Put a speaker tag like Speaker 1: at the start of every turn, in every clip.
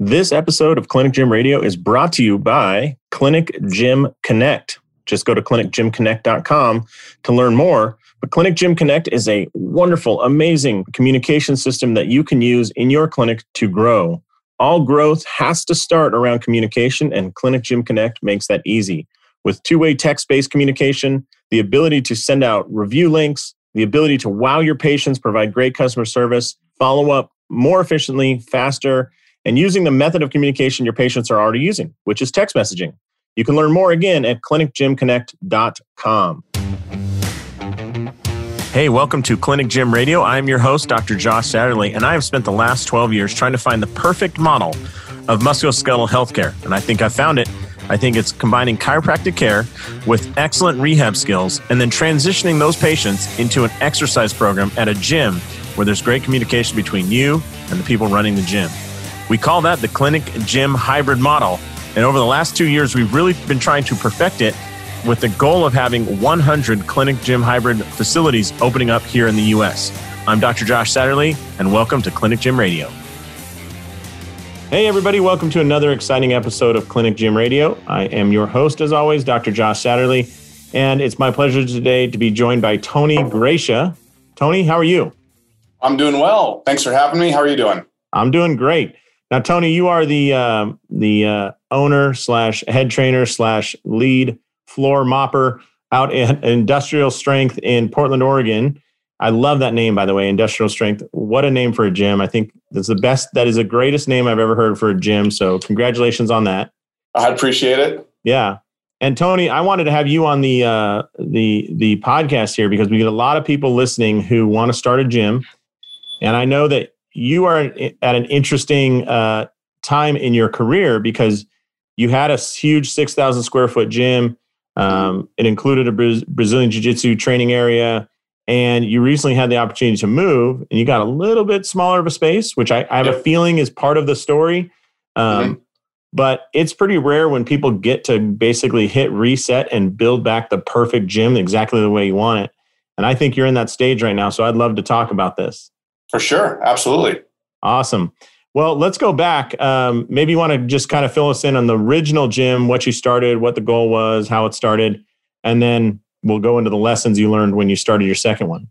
Speaker 1: This episode of Clinic Gym Radio is brought to you by Clinic Gym Connect. Just go to clinicgymconnect.com to learn more. But Clinic Gym Connect is a wonderful, amazing communication system that you can use in your clinic to grow. All growth has to start around communication, and Clinic Gym Connect makes that easy. With two way text based communication, the ability to send out review links, the ability to wow your patients, provide great customer service, follow up more efficiently, faster, and using the method of communication your patients are already using, which is text messaging. You can learn more again at clinicgymconnect.com. Hey, welcome to Clinic Gym Radio. I'm your host, Dr. Josh Satterlee, and I have spent the last 12 years trying to find the perfect model of musculoskeletal healthcare. And I think I found it. I think it's combining chiropractic care with excellent rehab skills and then transitioning those patients into an exercise program at a gym where there's great communication between you and the people running the gym. We call that the clinic gym hybrid model. And over the last two years, we've really been trying to perfect it with the goal of having 100 clinic gym hybrid facilities opening up here in the US. I'm Dr. Josh Satterlee, and welcome to Clinic Gym Radio. Hey, everybody, welcome to another exciting episode of Clinic Gym Radio. I am your host, as always, Dr. Josh Satterlee, and it's my pleasure today to be joined by Tony Gracia. Tony, how are you?
Speaker 2: I'm doing well. Thanks for having me. How are you doing?
Speaker 1: I'm doing great. Now, Tony, you are the uh, the uh, owner slash head trainer slash lead floor mopper out at Industrial Strength in Portland, Oregon. I love that name, by the way, Industrial Strength. What a name for a gym! I think that's the best. That is the greatest name I've ever heard for a gym. So, congratulations on that.
Speaker 2: I appreciate it.
Speaker 1: Yeah, and Tony, I wanted to have you on the uh, the the podcast here because we get a lot of people listening who want to start a gym, and I know that you are at an interesting uh, time in your career because you had a huge six thousand square foot gym um, it included a Bra- Brazilian Jiu Jitsu training area. And you recently had the opportunity to move and you got a little bit smaller of a space, which I, I have yep. a feeling is part of the story. Um, mm-hmm. But it's pretty rare when people get to basically hit reset and build back the perfect gym exactly the way you want it. And I think you're in that stage right now. So I'd love to talk about this.
Speaker 2: For sure. Absolutely.
Speaker 1: Awesome. Well, let's go back. Um, maybe you want to just kind of fill us in on the original gym, what you started, what the goal was, how it started, and then we'll go into the lessons you learned when you started your second one.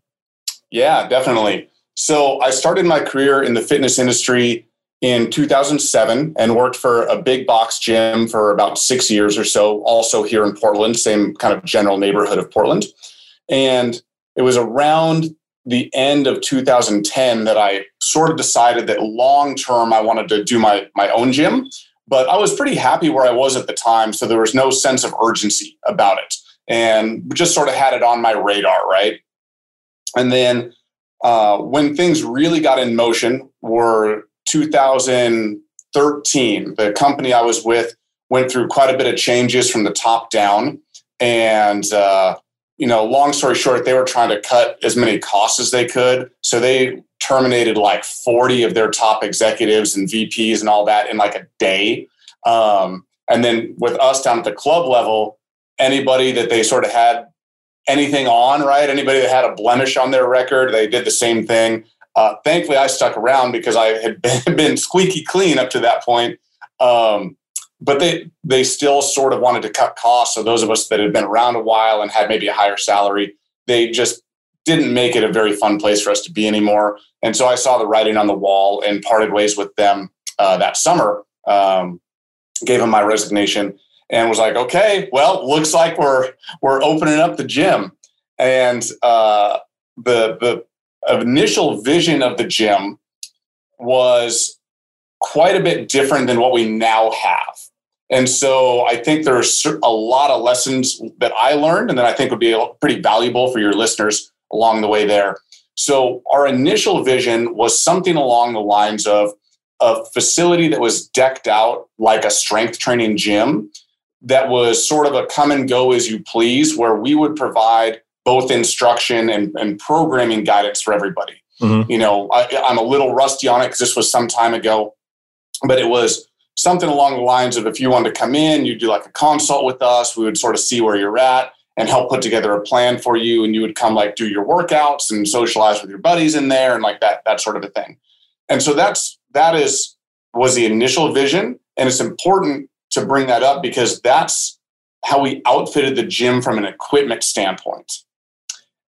Speaker 2: Yeah, definitely. So I started my career in the fitness industry in 2007 and worked for a big box gym for about six years or so, also here in Portland, same kind of general neighborhood of Portland. And it was around the end of 2010 that I sort of decided that long term I wanted to do my my own gym. But I was pretty happy where I was at the time, so there was no sense of urgency about it, and just sort of had it on my radar, right? And then uh, when things really got in motion were 2013. The company I was with went through quite a bit of changes from the top down, and uh, you know, long story short, they were trying to cut as many costs as they could. So they terminated like 40 of their top executives and VPs and all that in like a day. Um, and then with us down at the club level, anybody that they sort of had anything on, right? Anybody that had a blemish on their record, they did the same thing. Uh, thankfully, I stuck around because I had been, been squeaky clean up to that point. Um, but they they still sort of wanted to cut costs. So those of us that had been around a while and had maybe a higher salary, they just didn't make it a very fun place for us to be anymore. And so I saw the writing on the wall and parted ways with them uh, that summer. Um, gave them my resignation and was like, okay, well, looks like we're we're opening up the gym. And uh, the the initial vision of the gym was quite a bit different than what we now have. And so I think there's a lot of lessons that I learned and that I think would be pretty valuable for your listeners along the way there. So our initial vision was something along the lines of a facility that was decked out like a strength training gym that was sort of a come and go as you please, where we would provide both instruction and, and programming guidance for everybody. Mm-hmm. You know, I, I'm a little rusty on it because this was some time ago, but it was something along the lines of if you wanted to come in, you'd do like a consult with us, we would sort of see where you're at and help put together a plan for you. And you would come like do your workouts and socialize with your buddies in there and like that, that sort of a thing. And so that's, that is was the initial vision. And it's important to bring that up because that's how we outfitted the gym from an equipment standpoint.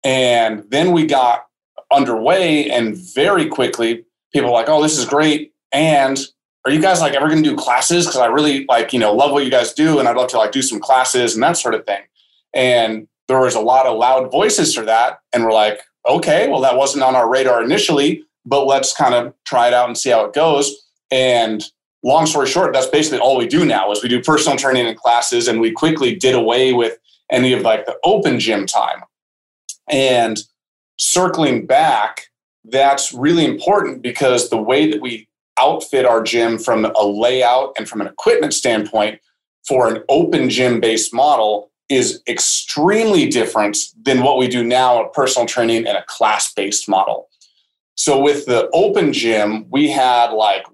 Speaker 2: And then we got underway, and very quickly, people were like, oh, this is great. And are you guys like ever going to do classes? Because I really like, you know, love what you guys do, and I'd love to like do some classes and that sort of thing. And there was a lot of loud voices for that. And we're like, okay, well, that wasn't on our radar initially, but let's kind of try it out and see how it goes. And long story short, that's basically all we do now is we do personal training and classes, and we quickly did away with any of like the open gym time. And circling back, that's really important because the way that we outfit our gym from a layout and from an equipment standpoint for an open gym based model is extremely different than what we do now at personal training and a class based model. So with the open gym, we had like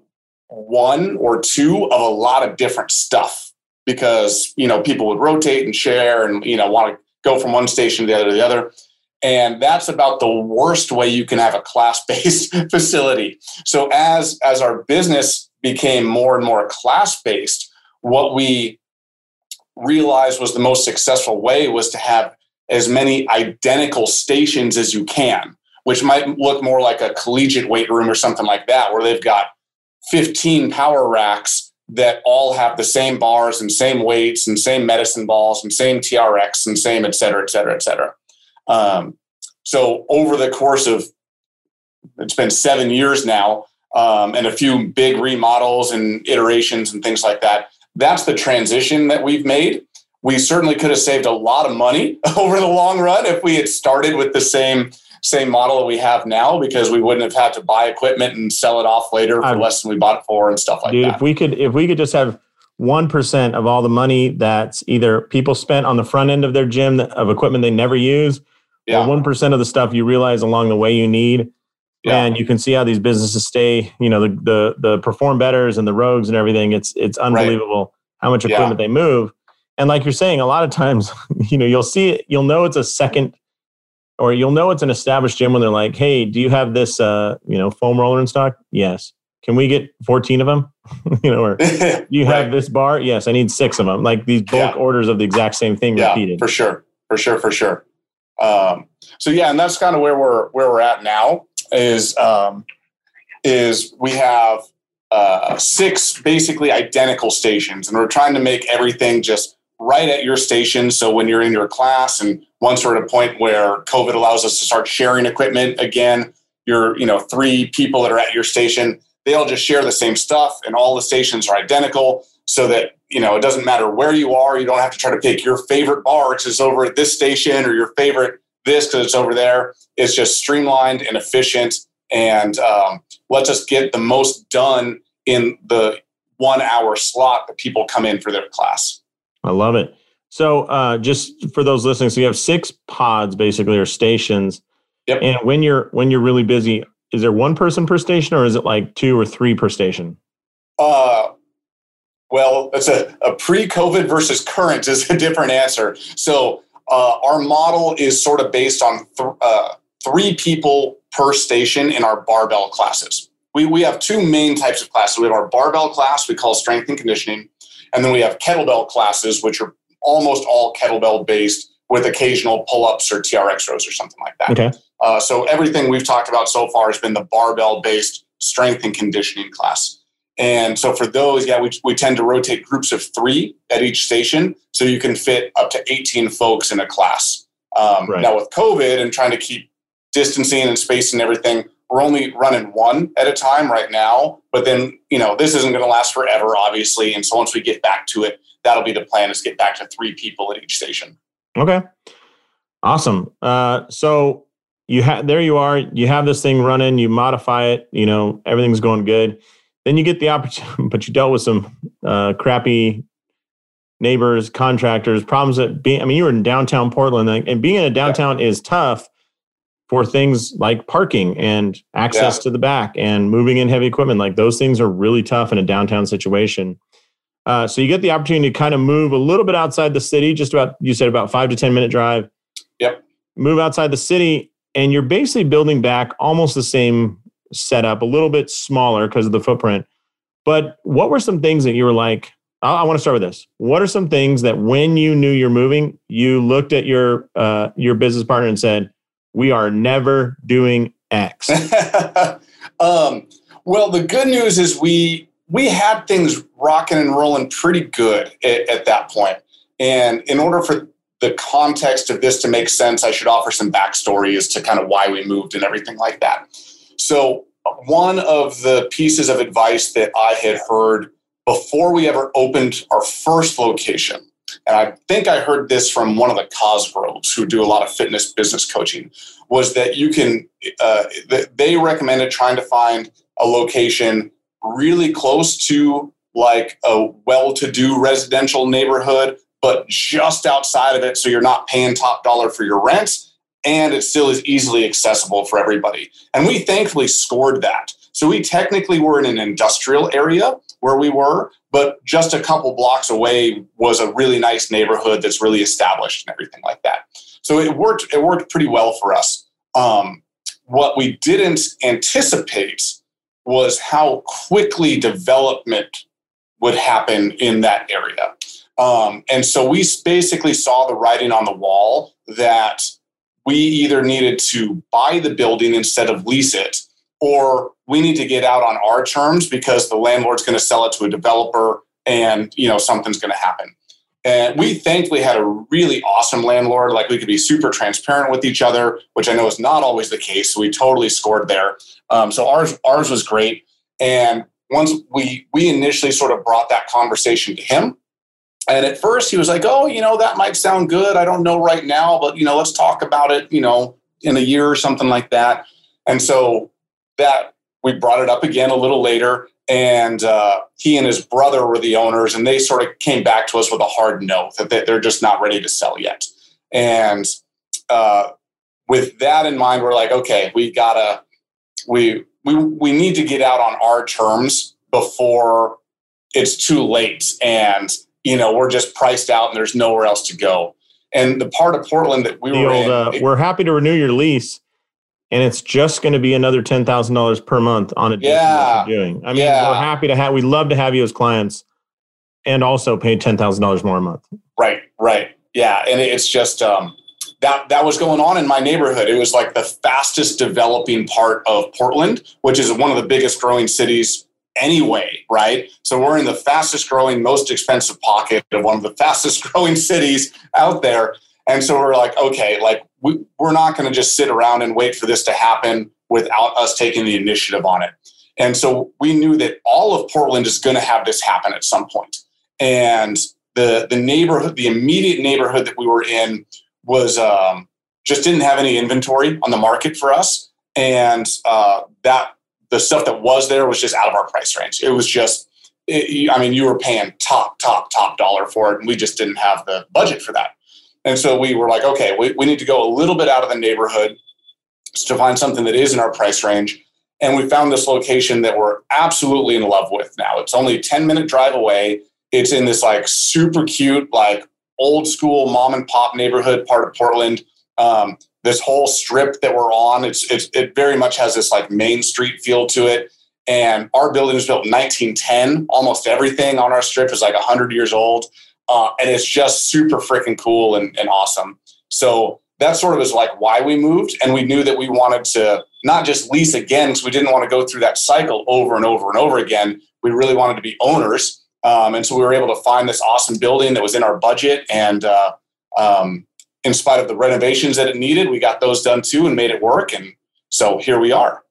Speaker 2: one or two of a lot of different stuff because you know people would rotate and share and you know want to go from one station to the other to the other and that's about the worst way you can have a class-based facility so as as our business became more and more class-based what we realized was the most successful way was to have as many identical stations as you can which might look more like a collegiate weight room or something like that where they've got 15 power racks that all have the same bars and same weights and same medicine balls and same TRX and same et cetera, et cetera, et cetera. Um, so over the course of it's been seven years now um, and a few big remodels and iterations and things like that. That's the transition that we've made. We certainly could have saved a lot of money over the long run if we had started with the same same model that we have now because we wouldn't have had to buy equipment and sell it off later for less than we bought it for and stuff like
Speaker 1: dude,
Speaker 2: that.
Speaker 1: If we could if we could just have one percent of all the money that's either people spent on the front end of their gym of equipment they never use, yeah. or one percent of the stuff you realize along the way you need. Yeah. And you can see how these businesses stay, you know, the the the perform betters and the rogues and everything. It's it's unbelievable right. how much equipment yeah. they move. And like you're saying, a lot of times, you know, you'll see it, you'll know it's a second or you'll know it's an established gym when they're like, "Hey, do you have this, uh, you know, foam roller in stock?" Yes. Can we get 14 of them? you know, or you right. have this bar? Yes, I need six of them. Like these bulk orders of the exact same thing
Speaker 2: yeah,
Speaker 1: repeated.
Speaker 2: For sure, for sure, for sure. Um, so yeah, and that's kind of where we're where we're at now. Is um, is we have uh, six basically identical stations, and we're trying to make everything just right at your station. So when you're in your class and once we're at a point where COVID allows us to start sharing equipment again, you're, you know, three people that are at your station, they all just share the same stuff and all the stations are identical so that, you know, it doesn't matter where you are. You don't have to try to pick your favorite bar because it's over at this station or your favorite this because it's over there. It's just streamlined and efficient and um, lets us get the most done in the one hour slot that people come in for their class.
Speaker 1: I love it. So, uh, just for those listening, so you have six pods basically or stations.
Speaker 2: Yep.
Speaker 1: And when you're when you're really busy, is there one person per station, or is it like two or three per station?
Speaker 2: Uh, well, it's a, a pre-COVID versus current is a different answer. So, uh, our model is sort of based on th- uh, three people per station in our barbell classes. We we have two main types of classes. We have our barbell class we call strength and conditioning, and then we have kettlebell classes, which are almost all kettlebell based with occasional pull ups or TRX rows or something like that.
Speaker 1: Okay.
Speaker 2: Uh, so everything we've talked about so far has been the barbell based strength and conditioning class. And so for those, yeah, we, we tend to rotate groups of three at each station. So you can fit up to 18 folks in a class. Um, right. Now with COVID and trying to keep distancing and spacing and everything, we're only running one at a time right now. But then, you know, this isn't going to last forever, obviously. And so once we get back to it, that'll be the plan is get back to three people at each station.
Speaker 1: Okay. Awesome. Uh, so you have there you are. You have this thing running. You modify it. You know everything's going good. Then you get the opportunity, but you dealt with some uh, crappy neighbors, contractors, problems that being. I mean, you were in downtown Portland, and being in a downtown yeah. is tough for things like parking and access yeah. to the back and moving in heavy equipment. Like those things are really tough in a downtown situation. Uh, so you get the opportunity to kind of move a little bit outside the city, just about you said about five to ten minute drive.
Speaker 2: Yep.
Speaker 1: Move outside the city, and you're basically building back almost the same setup, a little bit smaller because of the footprint, But what were some things that you were like, I, I want to start with this. What are some things that when you knew you're moving, you looked at your uh, your business partner and said, "We are never doing X."
Speaker 2: um, well, the good news is we we had things rocking and rolling pretty good at, at that point. And in order for the context of this to make sense, I should offer some backstory as to kind of why we moved and everything like that. So, one of the pieces of advice that I had heard before we ever opened our first location, and I think I heard this from one of the Cosgroves who do a lot of fitness business coaching, was that you can, uh, they recommended trying to find a location really close to like a well to do residential neighborhood, but just outside of it. So you're not paying top dollar for your rent and it still is easily accessible for everybody. And we thankfully scored that. So we technically were in an industrial area where we were, but just a couple blocks away was a really nice neighborhood that's really established and everything like that. So it worked. It worked pretty well for us. Um, what we didn't anticipate was how quickly development would happen in that area. Um, and so we basically saw the writing on the wall that we either needed to buy the building instead of lease it, or we need to get out on our terms because the landlord's going to sell it to a developer and you know something's going to happen. And we thankfully had a really awesome landlord. Like we could be super transparent with each other, which I know is not always the case. So we totally scored there. Um, so ours ours was great. And once we we initially sort of brought that conversation to him, and at first he was like, "Oh, you know, that might sound good. I don't know right now, but you know, let's talk about it. You know, in a year or something like that." And so that we brought it up again a little later and uh, he and his brother were the owners and they sort of came back to us with a hard no that they're just not ready to sell yet and uh, with that in mind we're like okay we gotta we we we need to get out on our terms before it's too late and you know we're just priced out and there's nowhere else to go and the part of portland that we the were old, in uh,
Speaker 1: it, we're happy to renew your lease and it's just going to be another ten thousand dollars per month on a
Speaker 2: yeah.
Speaker 1: doing. I mean, yeah. we're happy to have. We'd love to have you as clients, and also pay ten thousand dollars more a month.
Speaker 2: Right, right, yeah, and it's just um, that that was going on in my neighborhood. It was like the fastest developing part of Portland, which is one of the biggest growing cities anyway, right? So we're in the fastest growing, most expensive pocket of one of the fastest growing cities out there. And so we're like, okay, like we, we're not going to just sit around and wait for this to happen without us taking the initiative on it. And so we knew that all of Portland is going to have this happen at some point. And the the neighborhood, the immediate neighborhood that we were in, was um, just didn't have any inventory on the market for us, and uh, that the stuff that was there was just out of our price range. It was just, it, I mean, you were paying top, top, top dollar for it, and we just didn't have the budget for that. And so we were like, okay, we, we need to go a little bit out of the neighborhood to find something that is in our price range. And we found this location that we're absolutely in love with now. It's only a 10 minute drive away. It's in this like super cute, like old school mom and pop neighborhood part of Portland. Um, this whole strip that we're on, it's, it's, it very much has this like main street feel to it. And our building was built in 1910. Almost everything on our strip is like 100 years old. Uh, and it's just super freaking cool and, and awesome. So that sort of is like why we moved. And we knew that we wanted to not just lease again, because we didn't want to go through that cycle over and over and over again. We really wanted to be owners. Um, and so we were able to find this awesome building that was in our budget. And uh, um, in spite of the renovations that it needed, we got those done too and made it work. And so here we are.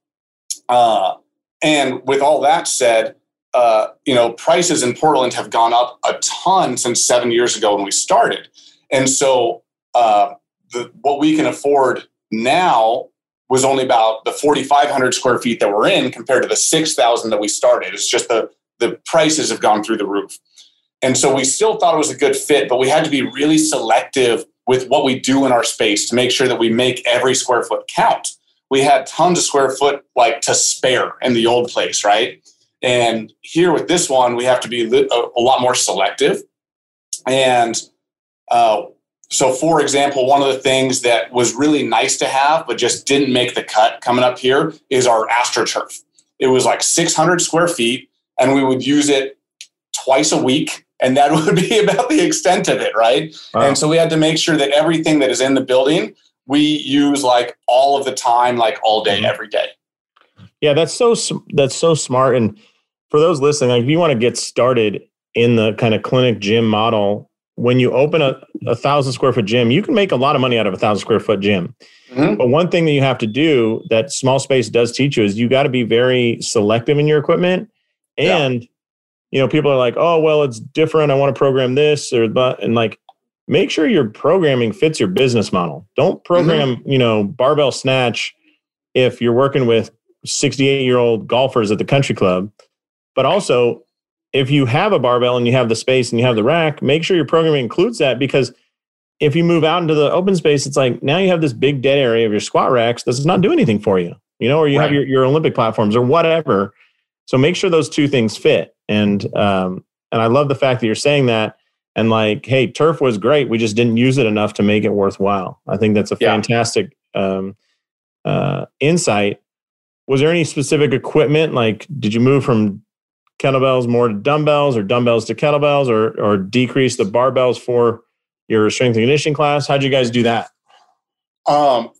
Speaker 2: Uh, and with all that said, uh, you know, prices in Portland have gone up a ton since seven years ago when we started. And so uh, the, what we can afford now was only about the 4,500 square feet that we're in compared to the 6,000 that we started. It's just the, the prices have gone through the roof. And so we still thought it was a good fit, but we had to be really selective with what we do in our space to make sure that we make every square foot count. We had tons of square foot like to spare in the old place, right? And here with this one, we have to be a, lot more selective. And uh, so, for example, one of the things that was really nice to have, but just didn't make the cut coming up here is our AstroTurf. It was like 600 square feet. and we would use it twice a week. And that would be about the extent of it, right? Wow. And so we had to make sure that everything that is in the building we use like all of the time, like all day, mm-hmm. every day.
Speaker 1: Yeah, that's so that's so smart. And for those listening, like if you want to get started in the kind of clinic gym model, when you open a, a thousand square foot gym, you can make a lot of money out of a thousand square foot gym. Mm-hmm. But one thing that you have to do that small space does teach you is you got to be very selective in your equipment. And, yeah. You know, people are like, oh, well, it's different. I want to program this or but, and like, make sure your programming fits your business model. Don't program, mm-hmm. you know, barbell snatch if you're working with 68 year old golfers at the country club. But also, if you have a barbell and you have the space and you have the rack, make sure your programming includes that because if you move out into the open space, it's like now you have this big dead area of your squat racks. This does not do anything for you, you know, or you right. have your, your Olympic platforms or whatever. So make sure those two things fit. And um, and I love the fact that you're saying that and like, hey, turf was great. We just didn't use it enough to make it worthwhile. I think that's a yeah. fantastic um, uh, insight. Was there any specific equipment? Like, did you move from kettlebells more to dumbbells, or dumbbells to kettlebells, or or decrease the barbells for your strength and conditioning class? How'd you guys do that?
Speaker 2: Um,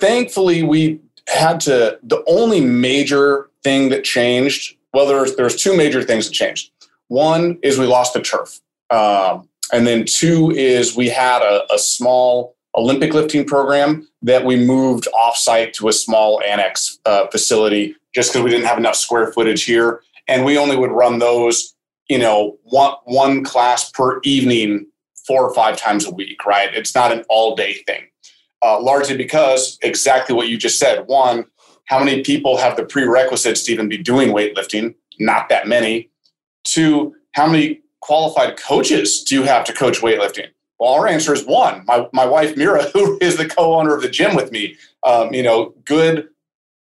Speaker 2: thankfully, we had to. The only major thing that changed. Well, there's there's two major things that changed. One is we lost the turf. Um, and then two is we had a, a, small Olympic lifting program that we moved offsite to a small annex uh, facility just because we didn't have enough square footage here. And we only would run those, you know, one, one class per evening four or five times a week, right? It's not an all day thing. Uh, largely because exactly what you just said. One, how many people have the prerequisites to even be doing weightlifting? Not that many. Two, how many qualified coaches do you have to coach weightlifting? Well, our answer is one. My, my wife, Mira, who is the co owner of the gym with me, um, you know, good,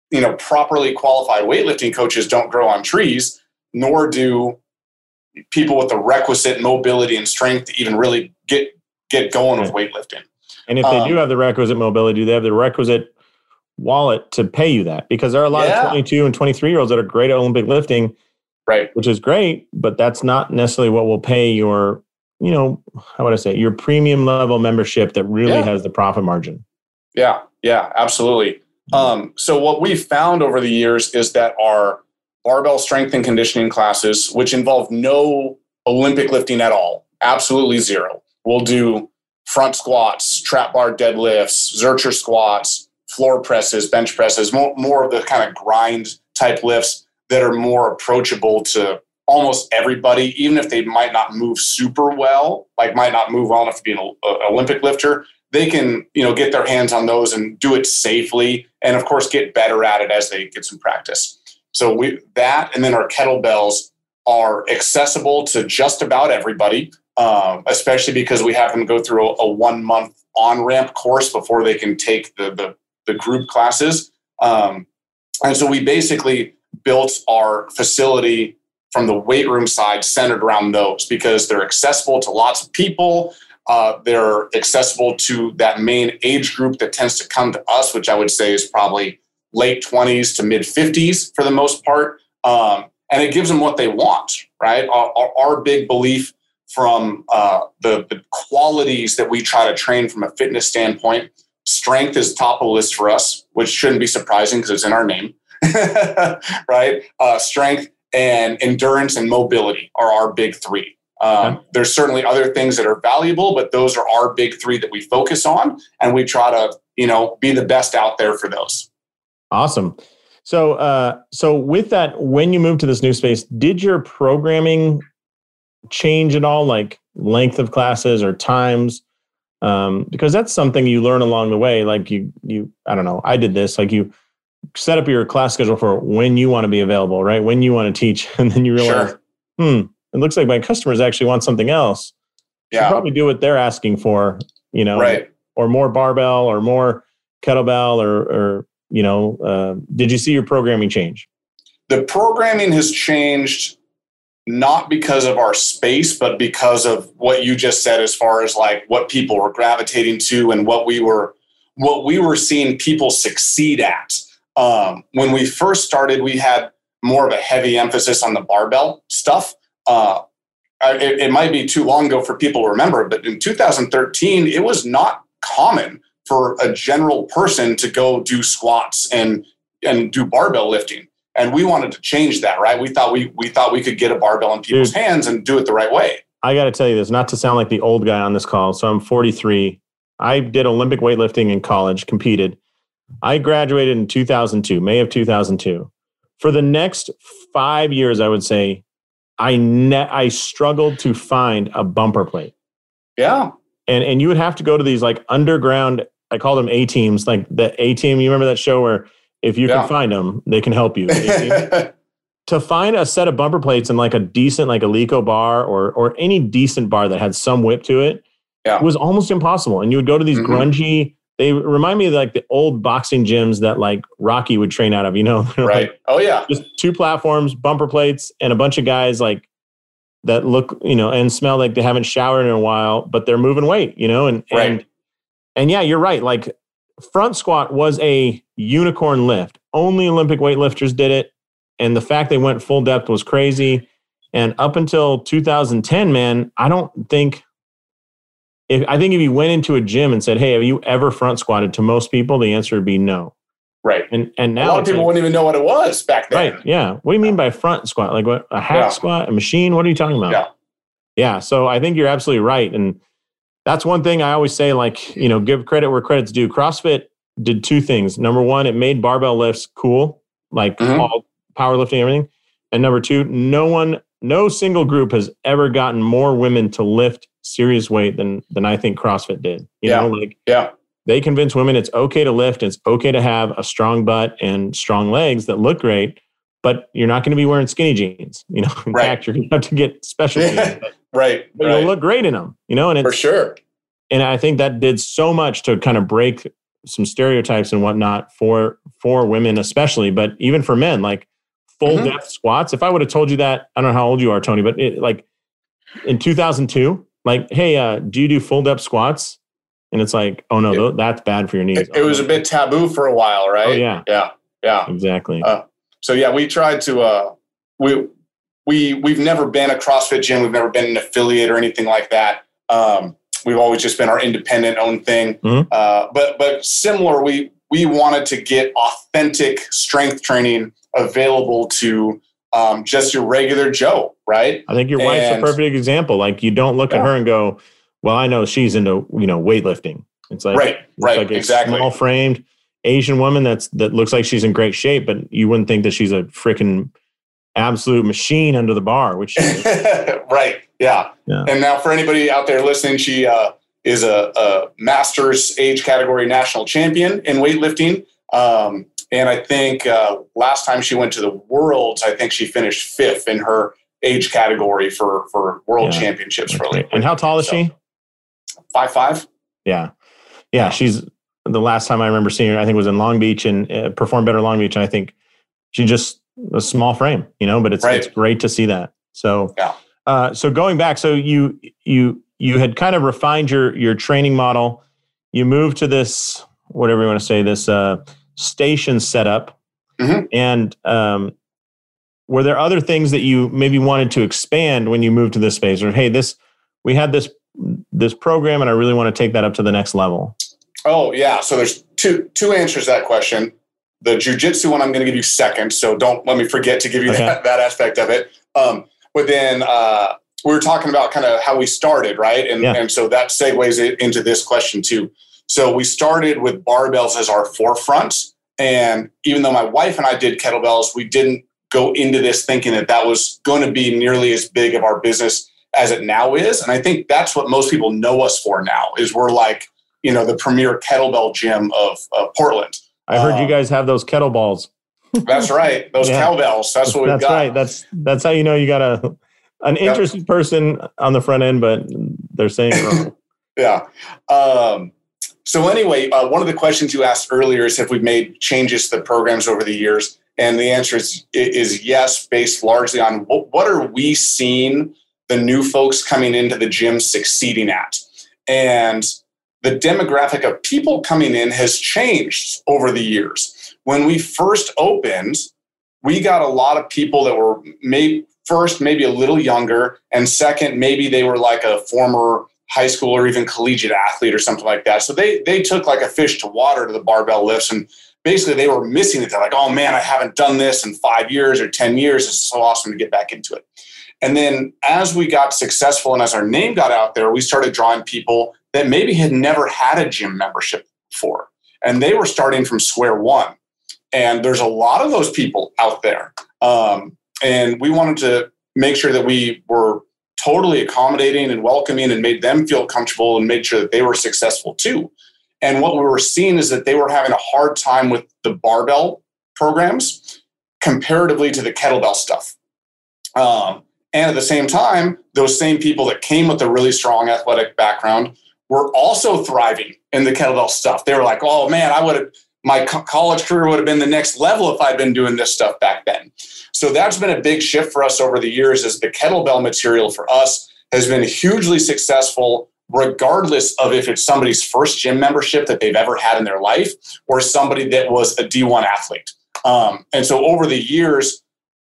Speaker 2: you know, properly qualified weightlifting coaches don't grow on trees, nor do people with the requisite mobility and strength to even really get get going with weightlifting.
Speaker 1: And if they um, do have the requisite mobility, do they have the requisite wallet to pay you that? Because there are a lot yeah. of 22 and 23 year olds that are great at Olympic lifting
Speaker 2: right
Speaker 1: which is great but that's not necessarily what will pay your you know how would i say your premium level membership that really yeah. has the profit margin
Speaker 2: yeah yeah absolutely um, so what we've found over the years is that our barbell strength and conditioning classes which involve no olympic lifting at all absolutely zero we'll do front squats trap bar deadlifts zercher squats floor presses bench presses more, more of the kind of grind type lifts that are more approachable to almost everybody, even if they might not move super well, like might not move well enough to be an Olympic lifter, they can you know get their hands on those and do it safely, and of course get better at it as they get some practice. So we that, and then our kettlebells are accessible to just about everybody, um, especially because we have them go through a, a one month on ramp course before they can take the the, the group classes. Um, and so we basically built our facility from the weight room side centered around those because they're accessible to lots of people. Uh, they're accessible to that main age group that tends to come to us, which I would say is probably late 20s to mid 50s for the most part. Um, and it gives them what they want, right? Our, our, our big belief from uh, the, the qualities that we try to train from a fitness standpoint strength is top of the list for us, which shouldn't be surprising because it's in our name. right? Uh, strength and endurance and mobility are our big three. Um, okay. There's certainly other things that are valuable, but those are our big three that we focus on, and we try to, you know, be the best out there for those.
Speaker 1: Awesome. So, uh, so with that, when you moved to this new space, did your programming change at all, like length of classes or times? Um, because that's something you learn along the way. Like you, you, I don't know. I did this. Like you, set up your class schedule for when you want to be available, right? When you want to teach. And then you realize, sure. hmm, it looks like my customers actually want something else. Yeah. probably do what they're asking for, you know,
Speaker 2: right.
Speaker 1: or more barbell or more kettlebell or, or you know, uh, did you see your programming change?
Speaker 2: The programming has changed not because of our space, but because of what you just said as far as like what people were gravitating to and what we were what we were seeing people succeed at um, when we first started, we had more of a heavy emphasis on the barbell stuff. Uh, it, it might be too long ago for people to remember, but in 2013, it was not common for a general person to go do squats and and do barbell lifting. And we wanted to change that, right? We thought we we thought we could get a barbell in people's Dude, hands and do it the right way.
Speaker 1: I got to tell you this, not to sound like the old guy on this call. So I'm 43. I did Olympic weightlifting in college, competed. I graduated in 2002, May of 2002. For the next five years, I would say I ne- I struggled to find a bumper plate.
Speaker 2: Yeah.
Speaker 1: And and you would have to go to these like underground, I call them A teams, like the A team. You remember that show where if you yeah. can find them, they can help you. to find a set of bumper plates and like a decent like a Eleiko bar or or any decent bar that had some whip to it yeah. was almost impossible. And you would go to these mm-hmm. grungy they remind me of like the old boxing gyms that like Rocky would train out of, you know?
Speaker 2: right.
Speaker 1: Like
Speaker 2: oh yeah.
Speaker 1: Just two platforms, bumper plates, and a bunch of guys like that look, you know, and smell like they haven't showered in a while, but they're moving weight, you know? And right. and and yeah, you're right. Like front squat was a unicorn lift. Only Olympic weightlifters did it. And the fact they went full depth was crazy. And up until 2010, man, I don't think if I think if you went into a gym and said, "Hey, have you ever front squatted?" to most people, the answer would be no.
Speaker 2: Right.
Speaker 1: And and now
Speaker 2: a lot of people like, wouldn't even know what it was back then.
Speaker 1: Right. Yeah. What do you mean by front squat? Like what? A hack yeah. squat? A machine? What are you talking about?
Speaker 2: Yeah.
Speaker 1: Yeah. So I think you're absolutely right, and that's one thing I always say. Like you know, give credit where credit's due. CrossFit did two things. Number one, it made barbell lifts cool, like mm-hmm. all powerlifting, everything. And number two, no one, no single group has ever gotten more women to lift serious weight than than I think CrossFit did. You
Speaker 2: yeah.
Speaker 1: know, like
Speaker 2: yeah.
Speaker 1: They convince women it's okay to lift, it's okay to have a strong butt and strong legs that look great, but you're not going to be wearing skinny jeans. You know, in right. fact, you're going to have to get special jeans.
Speaker 2: But, right.
Speaker 1: But
Speaker 2: right.
Speaker 1: you'll look great in them. You know, and
Speaker 2: for sure.
Speaker 1: And I think that did so much to kind of break some stereotypes and whatnot for for women, especially, but even for men, like full mm-hmm. depth squats. If I would have told you that, I don't know how old you are, Tony, but it, like in 2002, like, hey, uh, do you do full depth squats? And it's like, oh no, it, that's bad for your knees.
Speaker 2: It, it, was a bit taboo for a while, right? Oh
Speaker 1: yeah,
Speaker 2: yeah, yeah,
Speaker 1: exactly.
Speaker 2: Uh, so yeah, we tried to. Uh, we we we've never been a CrossFit gym. We've never been an affiliate or anything like that. Um, we've always just been our independent own thing. Mm-hmm. Uh, but but similar, we we wanted to get authentic strength training available to um, just your regular Joe, right?
Speaker 1: I think your and, wife's a perfect example. Like you don't look yeah. at her and go, "Well, I know she's into you know weightlifting." It's like
Speaker 2: right, right,
Speaker 1: like
Speaker 2: exactly.
Speaker 1: Small framed Asian woman that's that looks like she's in great shape, but you wouldn't think that she's a freaking absolute machine under the bar, which
Speaker 2: right, yeah. yeah. And now for anybody out there listening, she uh, is a, a masters age category national champion in weightlifting. Um, and I think uh, last time she went to the Worlds, I think she finished fifth in her age category for for World yeah. Championships okay. for.
Speaker 1: And how tall is so, she?
Speaker 2: Five five.
Speaker 1: Yeah, yeah. She's the last time I remember seeing her. I think was in Long Beach and uh, performed better Long Beach. And I think she just a small frame, you know. But it's right. it's great to see that. So
Speaker 2: yeah.
Speaker 1: Uh, so going back, so you you you had kind of refined your your training model. You moved to this whatever you want to say this. Uh, station setup. Mm-hmm. And um, were there other things that you maybe wanted to expand when you moved to this space, or hey, this we had this this program, and I really want to take that up to the next level?
Speaker 2: Oh yeah, so there's two two answers to that question. The jujitsu one I'm going to give you second, so don't let me forget to give you okay. that, that aspect of it. Um, but then uh, we were talking about kind of how we started, right? And yeah. and so that segues into this question too. So we started with barbells as our forefront. And even though my wife and I did kettlebells, we didn't go into this thinking that that was going to be nearly as big of our business as it now is. And I think that's what most people know us for now is we're like, you know, the premier kettlebell gym of, of Portland.
Speaker 1: I heard um, you guys have those kettleballs.
Speaker 2: that's right. Those yeah. cowbells. That's what we've
Speaker 1: that's
Speaker 2: got.
Speaker 1: right. That's that's how you know you got a an interested yep. person on the front end, but they're saying
Speaker 2: yeah. Um, so anyway, uh, one of the questions you asked earlier is if we've made changes to the programs over the years, and the answer is is yes, based largely on what, what are we seeing the new folks coming into the gym succeeding at, and the demographic of people coming in has changed over the years. When we first opened, we got a lot of people that were maybe first maybe a little younger and second maybe they were like a former high school or even collegiate athlete or something like that. So they they took like a fish to water to the barbell lifts and basically they were missing it. They're like oh man i haven't done this in five years or 10 years. It's so awesome to get back into it. And then as we got successful and as our name got out there we started drawing people that maybe had never had a gym membership before and they were starting from square one and there's a lot of those people out there. Um, and we wanted to make sure that we were totally accommodating and welcoming and made them feel comfortable and made sure that they were successful too. And what we were seeing is that they were having a hard time with the barbell programs comparatively to the kettlebell stuff. Um, and at the same time, those same people that came with a really strong athletic background were also thriving in the kettlebell stuff. They were like, oh man, I would have my co- college career would have been the next level if I'd been doing this stuff back then. So that's been a big shift for us over the years as the kettlebell material for us has been hugely successful regardless of if it's somebody's first gym membership that they've ever had in their life or somebody that was a D1 athlete. Um, and so over the years,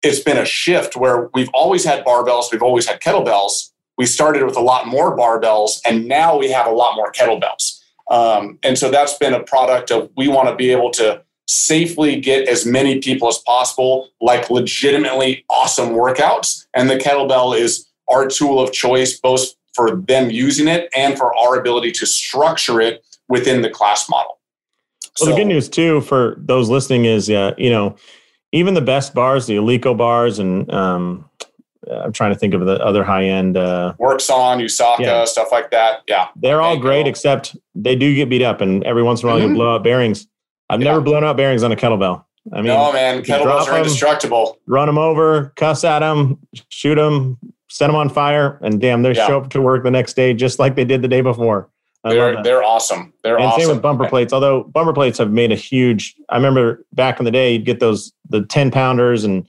Speaker 2: it's been a shift where we've always had barbells, we've always had kettlebells. We started with a lot more barbells, and now we have a lot more kettlebells. Um, and so that's been a product of we want to be able to safely get as many people as possible, like legitimately awesome workouts. And the kettlebell is our tool of choice, both for them using it and for our ability to structure it within the class model.
Speaker 1: Well, so, the good news too for those listening is, uh, you know, even the best bars, the Eleiko bars, and um, I'm trying to think of the other high end. Uh,
Speaker 2: Werksan Uesaka yeah. stuff like that. Yeah,
Speaker 1: they're all great, except they do get beat up, and every once in a while mm-hmm. you blow out bearings. I've yeah. never blown out bearings on a kettlebell. I mean,
Speaker 2: no man, kettlebells are indestructible.
Speaker 1: Them, run them over, cuss at them, shoot them, set them on fire, and damn, they yeah. show up to work the next day just like they did the day before.
Speaker 2: I they're they're awesome. They're
Speaker 1: and
Speaker 2: awesome.
Speaker 1: Same with bumper plates. Although bumper plates have made a huge. I remember back in the day, you'd get those the ten pounders and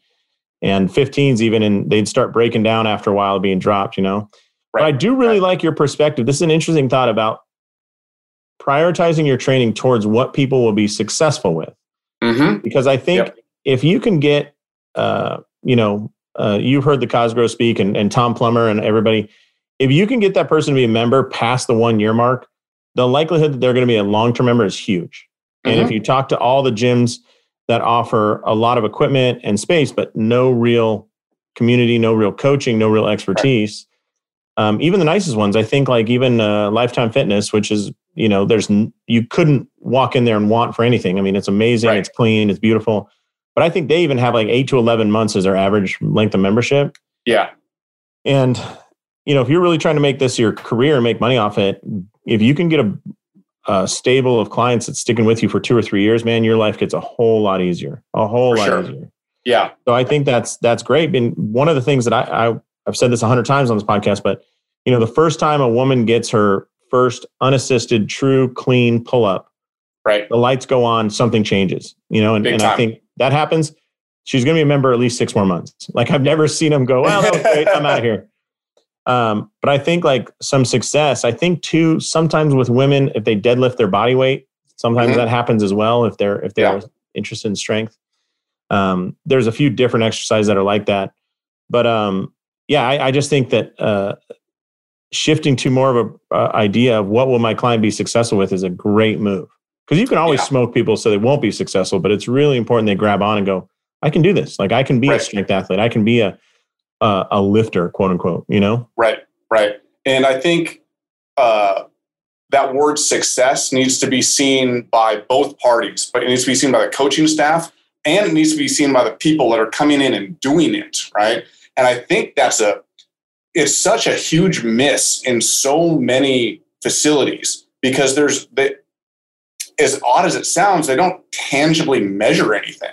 Speaker 1: and 15s even, and they'd start breaking down after a while being dropped, you know. Right. But I do really right. like your perspective. This is an interesting thought about prioritizing your training towards what people will be successful with. Mm-hmm. Because I think yep. if you can get, uh, you know, uh, you've heard the Cosgrove speak and, and Tom Plummer and everybody. If you can get that person to be a member past the one year mark, the likelihood that they're going to be a long term member is huge. Mm-hmm. And if mm-hmm. you talk to all the gyms that offer a lot of equipment and space, but no real community, no real coaching, no real expertise. Um, even the nicest ones, I think, like even uh, Lifetime Fitness, which is you know, there's you couldn't walk in there and want for anything. I mean, it's amazing, right. it's clean, it's beautiful, but I think they even have like eight to eleven months as their average length of membership.
Speaker 2: Yeah,
Speaker 1: and you know, if you're really trying to make this your career and make money off it, if you can get a a stable of clients that's sticking with you for two or three years, man, your life gets a whole lot easier. A whole for lot sure. easier.
Speaker 2: Yeah.
Speaker 1: So I think that's that's great. And one of the things that I, I I've said this a hundred times on this podcast, but you know, the first time a woman gets her first unassisted, true, clean pull up,
Speaker 2: right?
Speaker 1: The lights go on, something changes. You know, and, and I think that happens. She's going to be a member at least six more months. Like I've never seen them go. Well, that was great. I'm out of here. Um, but I think like some success, I think too, sometimes with women, if they deadlift their body weight, sometimes mm-hmm. that happens as well. If they're, if they're yeah. interested in strength, um, there's a few different exercises that are like that. But, um, yeah, I, I just think that, uh, shifting to more of a uh, idea of what will my client be successful with is a great move because you can always yeah. smoke people so they won't be successful but it's really important they grab on and go i can do this like i can be right. a strength athlete i can be a a lifter, quote unquote, you know?
Speaker 2: Right, right. And I think uh, that word success needs to be seen by both parties, but it needs to be seen by the coaching staff and it needs to be seen by the people that are coming in and doing it, right? And I think that's a, it's such a huge miss in so many facilities because there's, they, as odd as it sounds, they don't tangibly measure anything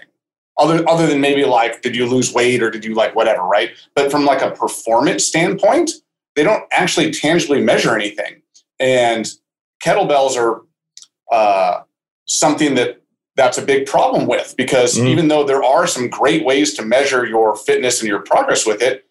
Speaker 2: other other than maybe like did you lose weight or did you like whatever right? But from like a performance standpoint they don't actually tangibly measure anything. And kettlebells are uh, something that that's a big problem with because mm. even though there are some great ways to measure your fitness and your progress with it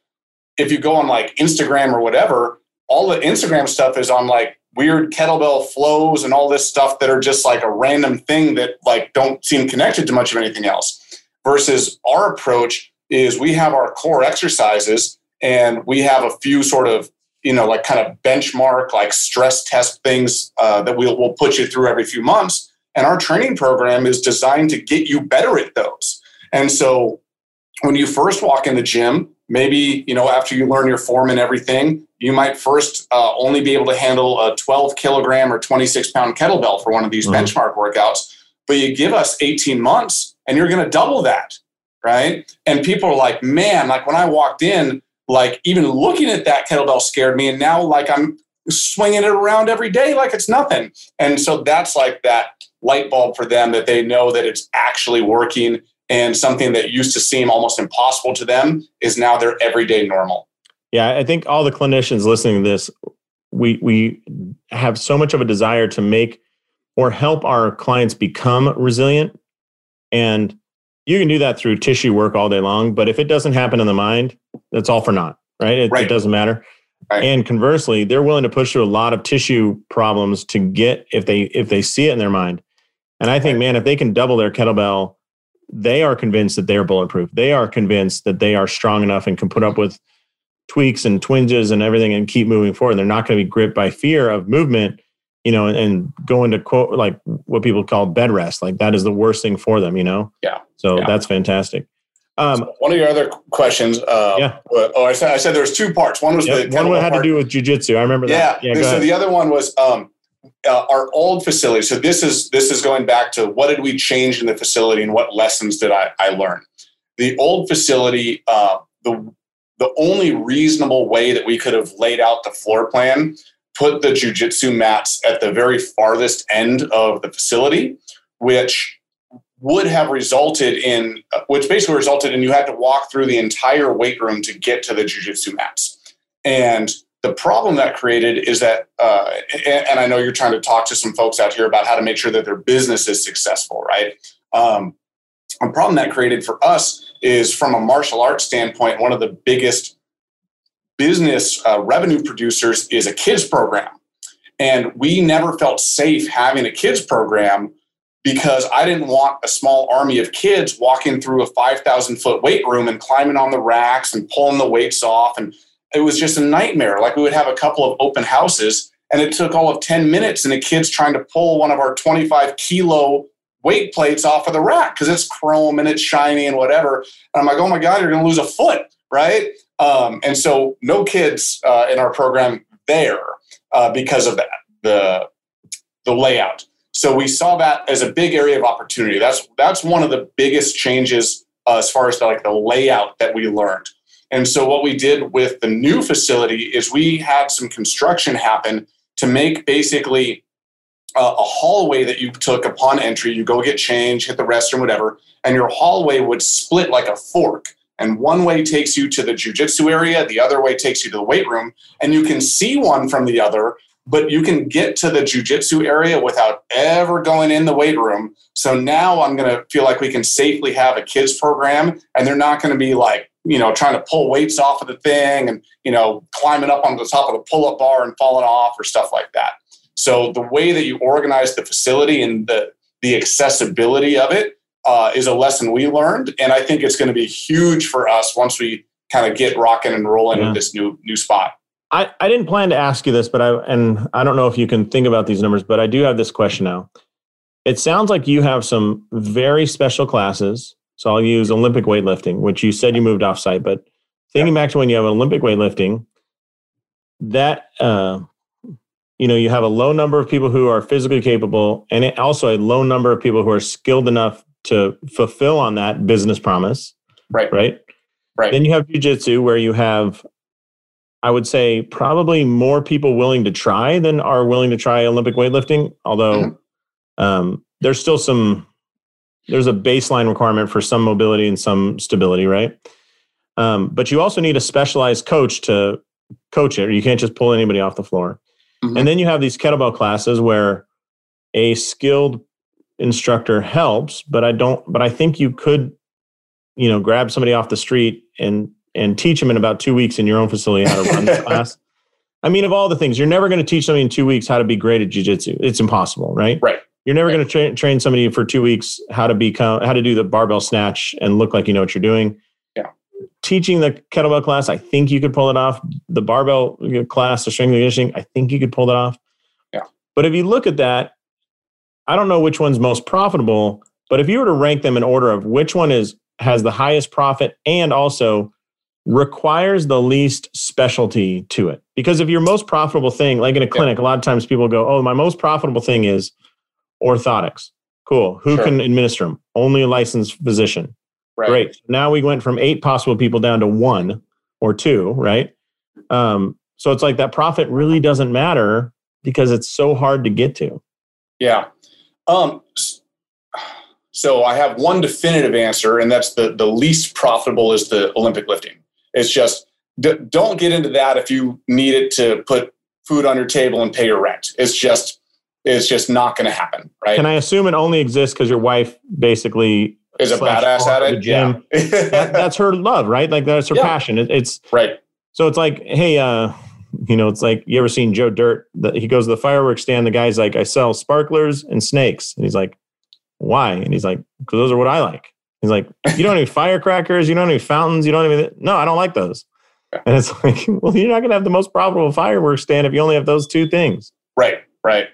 Speaker 2: if you go on like instagram or whatever all the instagram stuff is on like weird kettlebell flows and all this stuff that are just like a random thing that like don't seem connected to much of anything else versus our approach is we have our core exercises and we have a few sort of you know like kind of benchmark like stress test things uh, that we'll, we'll put you through every few months. And our training program is designed to get you better at those. And so when you first walk in the gym maybe you know after you learn your form and everything you might first uh, only be able to handle a 12 kilogram or 26 pound kettlebell for one of these mm-hmm. benchmark workouts. But you give us 18 months and you're going to double that right? And people are like man like when i walked in like even looking at that kettlebell scared me and now like i'm swinging it around every day like it's nothing. And so that's like that light bulb for them that they know that it's actually working and something that used to seem almost impossible to them is now their everyday normal.
Speaker 1: Yeah i think all the clinicians listening to this we we have so much of a desire to make or help our clients become resilient and you can do that through tissue work all day long but if it doesn't happen in the mind that's all for naught right it, right. it doesn't matter right. and conversely they're willing to push through a lot of tissue problems to get if they if they see it in their mind and i think right. man if they can double their kettlebell they are convinced that they're bulletproof they are convinced that they are strong enough and can put up with tweaks and twinges and everything and keep moving forward they're not going to be gripped by fear of movement you know, and, and go into quote like what people call bed rest. Like that is the worst thing for them, you know?
Speaker 2: Yeah.
Speaker 1: So
Speaker 2: yeah.
Speaker 1: that's fantastic.
Speaker 2: Um, so one of your other questions. Uh, yeah. oh, I said I said there was two parts. One was
Speaker 1: yep. the one had part. to do with jujitsu. I remember
Speaker 2: that. Yeah. yeah so the other one was um, uh, our old facility. So this is this is going back to what did we change in the facility and what lessons did I, I learn? The old facility. Uh, the the only reasonable way that we could have laid out the floor plan put the jujitsu mats at the very farthest end of the facility, which would have resulted in, which basically resulted in you had to walk through the entire weight room to get to the jujitsu mats. And the problem that created is that, uh, and I know you're trying to talk to some folks out here about how to make sure that their business is successful, right? Um, a problem that created for us is from a martial arts standpoint, one of the biggest business uh, revenue producers is a kids program. And we never felt safe having a kids program because I didn't want a small army of kids walking through a 5,000 foot weight room and climbing on the racks and pulling the weights off. And it was just a nightmare. Like we would have a couple of open houses and it took all of 10 minutes and the kids trying to pull one of our 25 kilo weight plates off of the rack because it's chrome and it's shiny and whatever. And I'm like, oh my God, you're going to lose a foot, right? Um, and so no kids uh, in our program there uh, because of that, the, the layout. So we saw that as a big area of opportunity. That's, that's one of the biggest changes uh, as far as the, like the layout that we learned. And so what we did with the new facility is we had some construction happen to make basically a, a hallway that you took upon entry. You go get change, hit the restroom, whatever, and your hallway would split like a fork and one way takes you to the jujitsu area, the other way takes you to the weight room, and you can see one from the other, but you can get to the jujitsu area without ever going in the weight room. So now I'm going to feel like we can safely have a kids program, and they're not going to be like, you know, trying to pull weights off of the thing and, you know, climbing up on the top of the pull up bar and falling off or stuff like that. So the way that you organize the facility and the, the accessibility of it uh, is a lesson we learned, and I think it's going to be huge for us once we kind of get rocking and rolling yeah. with this new new spot.
Speaker 1: I, I didn't plan to ask you this, but I and I don't know if you can think about these numbers, but I do have this question now. It sounds like you have some very special classes. So I'll use Olympic weightlifting, which you said you moved off site, but thinking yeah. back to when you have Olympic weightlifting, that uh, you know you have a low number of people who are physically capable, and it, also a low number of people who are skilled enough to fulfill on that business promise.
Speaker 2: Right.
Speaker 1: Right.
Speaker 2: Right.
Speaker 1: Then you have jujitsu where you have, I would say, probably more people willing to try than are willing to try Olympic weightlifting. Although mm-hmm. um, there's still some, there's a baseline requirement for some mobility and some stability, right? Um, but you also need a specialized coach to coach it, you can't just pull anybody off the floor. Mm-hmm. And then you have these kettlebell classes where a skilled instructor helps, but I don't. But I think you could, you know, grab somebody off the street and and teach them in about two weeks in your own facility how to run the class. I mean, of all the things, you're never going to teach somebody in two weeks how to be great at jujitsu. It's impossible, right?
Speaker 2: Right.
Speaker 1: You're never going to tra- train somebody for two weeks how to become how to do the barbell snatch and look like you know what you're doing.
Speaker 2: Yeah.
Speaker 1: Teaching the kettlebell class, I think you could pull it off. The barbell class, the strength and conditioning, I think you could pull it off.
Speaker 2: Yeah.
Speaker 1: But if you look at that, I don't know which one's most profitable. But if you were to rank them in order of which one is has the highest profit and also requires the least specialty to it. Because if your most profitable thing, like in a clinic, yeah. a lot of times people go, "Oh, my most profitable thing is orthotics." Cool. Who sure. can administer them? Only a licensed physician. Right. Great. Now we went from eight possible people down to one or two, right? Um, so it's like that profit really doesn't matter because it's so hard to get to.
Speaker 2: Yeah. Um, so I have one definitive answer, and that's the the least profitable is the Olympic lifting. It's just d- don't get into that if you need it to put food on your table and pay your rent. It's just it's just not going to happen, right?
Speaker 1: Can I assume it only exists because your wife basically
Speaker 2: is a badass at it?
Speaker 1: Gym. Yeah, that, that's her love, right? Like that's her yeah. passion. It, it's
Speaker 2: right.
Speaker 1: So it's like, hey, uh, you know, it's like you ever seen Joe Dirt? The, he goes to the fireworks stand. The guy's like, I sell sparklers and snakes, and he's like, why? And he's like, because those are what I like. He's like, you don't need firecrackers, you don't need fountains, you don't even. No, I don't like those. And it's like, well, you're not going to have the most profitable fireworks stand if you only have those two things.
Speaker 2: Right, right.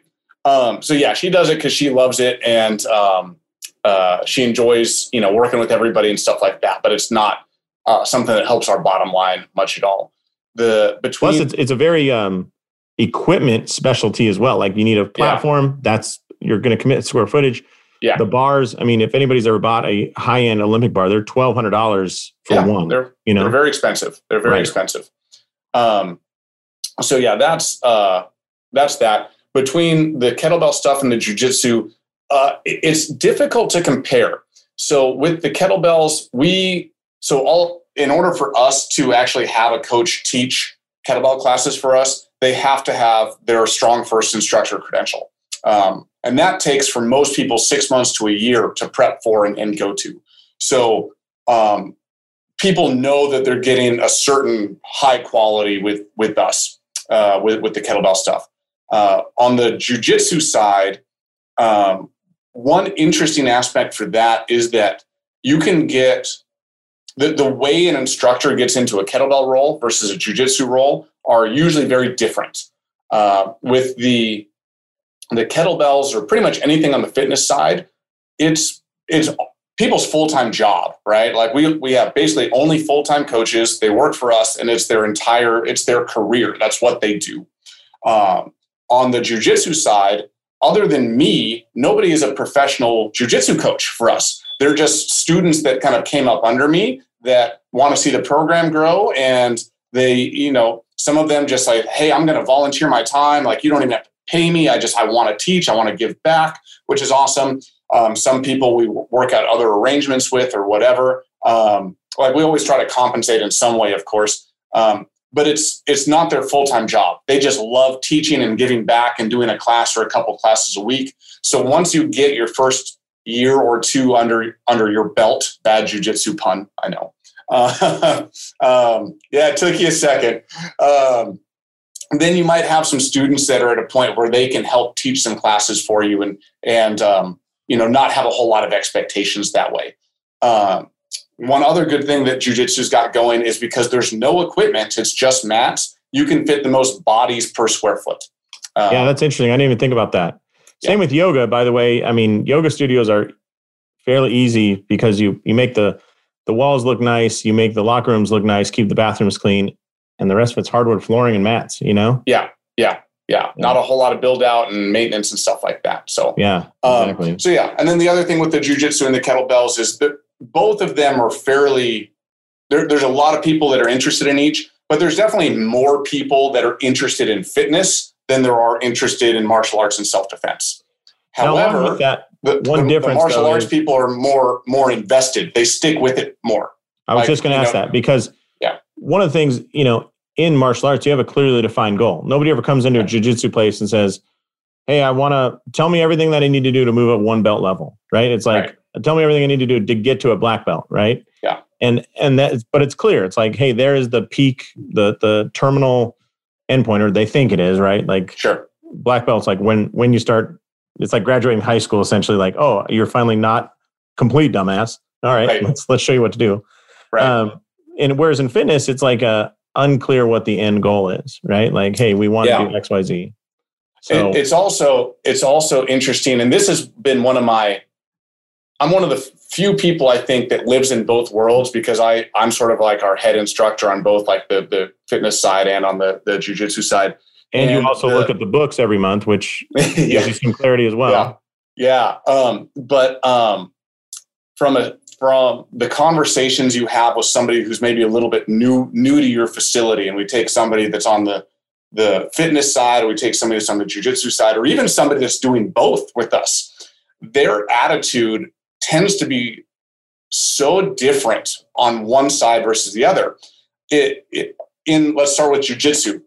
Speaker 2: Um, so yeah, she does it because she loves it and um, uh, she enjoys, you know, working with everybody and stuff like that. But it's not uh, something that helps our bottom line much at all. The between
Speaker 1: plus, it's, it's a very um, equipment specialty as well. Like you need a platform. Yeah. That's you're going to commit square footage
Speaker 2: yeah.
Speaker 1: The bars, I mean, if anybody's ever bought a high end Olympic bar, they're twelve hundred dollars for yeah, one.
Speaker 2: They're
Speaker 1: you know
Speaker 2: they're very expensive. They're very right. expensive. Um, so yeah, that's uh, that's that. Between the kettlebell stuff and the jujitsu, uh, it's difficult to compare. So with the kettlebells, we so all in order for us to actually have a coach teach kettlebell classes for us, they have to have their StrongFirst instructor credential. Um, and that takes for most people six months to a year to prep for and, and go to. So um, people know that they're getting a certain high quality with with us uh, with with the kettlebell stuff. Uh, on the jujitsu side, um, one interesting aspect for that is that you can get the, the way an instructor gets into a kettlebell role versus a jujitsu role are usually very different. Uh, with the the kettlebells or pretty much anything on the fitness side, it's it's people's full-time job, right? Like we we have basically only full-time coaches. They work for us and it's their entire, it's their career. That's what they do. Um, on the jujitsu side, other than me, nobody is a professional jujitsu coach for us. They're just students that kind of came up under me that want to see the program grow and they, you know, some of them just like, hey, I'm going to volunteer my time. Like you don't even have to pay me. I just I want to teach. I want to give back, which is awesome. Um, some people we work out other arrangements with or whatever. Um, like we always try to compensate in some way, of course. Um, but it's it's not their full time job. They just love teaching and giving back and doing a class or a couple classes a week. So once you get your first year or two under under your belt, bad jujitsu pun, I know. Uh, um, yeah, it took you a second. Um, then you might have some students that are at a point where they can help teach some classes for you and and um, you know not have a whole lot of expectations that way. Um, one other good thing that jujitsu's got going is because there's no equipment; it's just mats. You can fit the most bodies per square foot.
Speaker 1: Um, yeah, that's interesting. I didn't even think about that. Same with yoga, by the way. I mean, yoga studios are fairly easy because you you make the the walls look nice, you make the locker rooms look nice, keep the bathrooms clean, and the rest of it's hardwood flooring and mats, you know?
Speaker 2: Yeah. Yeah. Yeah. Not a whole lot of build out and maintenance and stuff like that. So,
Speaker 1: yeah.
Speaker 2: Um, exactly. Um, so, yeah. And then the other thing with the jujitsu and the kettlebells is that both of them are fairly, there, there's a lot of people that are interested in each, but there's definitely more people that are interested in fitness than there are interested in martial arts and self defense. However,
Speaker 1: that, the,
Speaker 2: one
Speaker 1: the, difference
Speaker 2: the martial arts is, people are more more invested. They stick with it more.
Speaker 1: I was like, just going to ask know, that because yeah. one of the things, you know, in martial arts, you have a clearly defined goal. Nobody ever comes into a jujitsu place and says, Hey, I want to tell me everything that I need to do to move up one belt level, right? It's like, right. tell me everything I need to do to get to a black belt, right?
Speaker 2: Yeah.
Speaker 1: And, and that, but it's clear. It's like, Hey, there is the peak, the, the terminal endpoint, or they think it is, right? Like,
Speaker 2: sure.
Speaker 1: Black belt's like when, when you start it's like graduating high school essentially. Like, oh, you're finally not complete dumbass. All right, right. let's let's show you what to do. Right. Um, and whereas in fitness, it's like a unclear what the end goal is, right? Like, hey, we want yeah. to do X, Y, Z.
Speaker 2: So it's also it's also interesting, and this has been one of my. I'm one of the few people I think that lives in both worlds because I I'm sort of like our head instructor on both like the the fitness side and on the the jujitsu side.
Speaker 1: And, and, you also the, look at the books every month, which yeah. gives you some clarity as well.
Speaker 2: Yeah, yeah. Um, but um, from a from the conversations you have with somebody who's maybe a little bit new new to your facility, and we take somebody that's on the the fitness side, or we take somebody that's on the jujitsu side, or even somebody that's doing both with us. Their attitude tends to be so different on one side versus the other. It, it in let's start with jujitsu.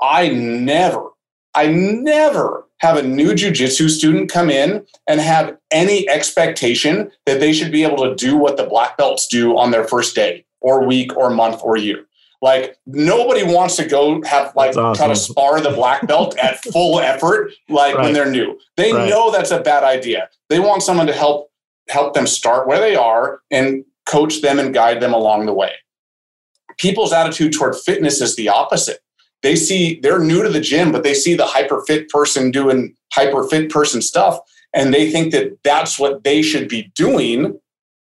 Speaker 2: I never, I never have a new jujitsu student come in and have any expectation that they should be able to do what the black belts do on their first day or week or month or year. Like nobody wants to go have like awesome. try to spar the black belt at full effort, like right. when they're new. They right. know that's a bad idea. They want someone to help help them start where they are and coach them and guide them along the way. People's attitude toward fitness is the opposite. They see they're new to the gym, but they see the hyper fit person doing hyper fit person stuff, and they think that that's what they should be doing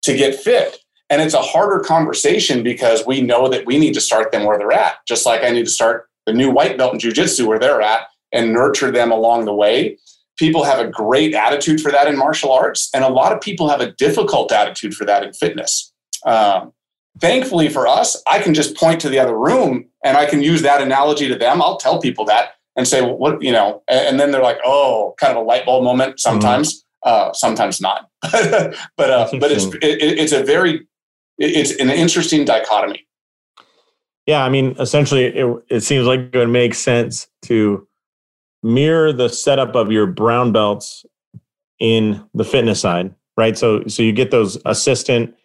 Speaker 2: to get fit. And it's a harder conversation because we know that we need to start them where they're at, just like I need to start the new white belt in jujitsu where they're at and nurture them along the way people have a great attitude for that in martial arts, and a lot of people have a difficult attitude for that in fitness. Um, thankfully for us, I can just point to the other room and I can use that analogy to them. I'll tell people that and say, well, what, you know, and then they're like, oh, kind of a light bulb moment mm-hmm. sometimes, mm-hmm. uh, sometimes not. but, uh, but it's, it, it's a very, it's an interesting dichotomy.
Speaker 1: Yeah. I mean, essentially, it, it seems like it would make sense to mirror the setup of your brown belts in the fitness side, right? So so you get those assistant